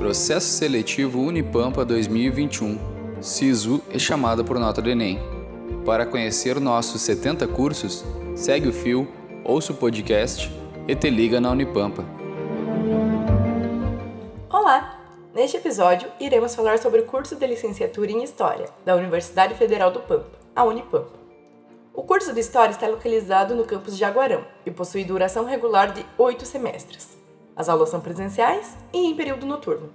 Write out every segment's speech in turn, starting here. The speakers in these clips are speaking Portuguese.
Processo Seletivo Unipampa 2021. SISU é chamada por nota do Enem. Para conhecer nossos 70 cursos, segue o fio, ouça o podcast e te liga na Unipampa. Olá! Neste episódio, iremos falar sobre o curso de licenciatura em História da Universidade Federal do Pampa, a Unipampa. O curso de História está localizado no campus de Jaguarão e possui duração regular de oito semestres. As aulas são presenciais e em período noturno.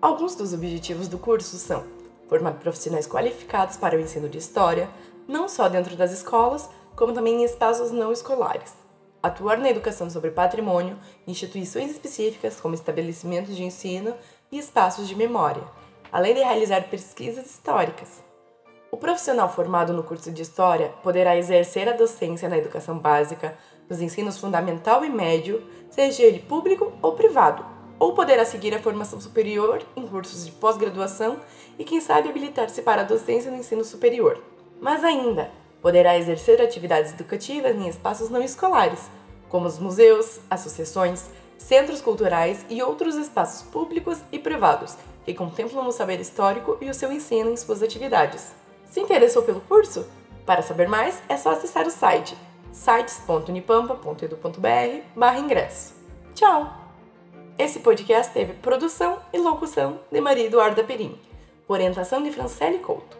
Alguns dos objetivos do curso são formar profissionais qualificados para o ensino de história, não só dentro das escolas, como também em espaços não escolares. Atuar na educação sobre patrimônio, instituições específicas como estabelecimentos de ensino e espaços de memória, além de realizar pesquisas históricas. O profissional formado no curso de História poderá exercer a docência na educação básica, nos ensinos fundamental e médio, seja ele público ou privado, ou poderá seguir a formação superior em cursos de pós-graduação e, quem sabe, habilitar-se para a docência no ensino superior. Mas ainda, poderá exercer atividades educativas em espaços não escolares, como os museus, associações, centros culturais e outros espaços públicos e privados que contemplam o saber histórico e o seu ensino em suas atividades. Se interessou pelo curso? Para saber mais, é só acessar o site sites.unipampa.edu.br ingresso. Tchau! Esse podcast teve produção e locução de Maria Eduarda Perim, orientação de Francele Couto.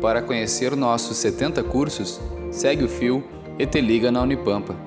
Para conhecer nossos 70 cursos, segue o fio e te liga na Unipampa.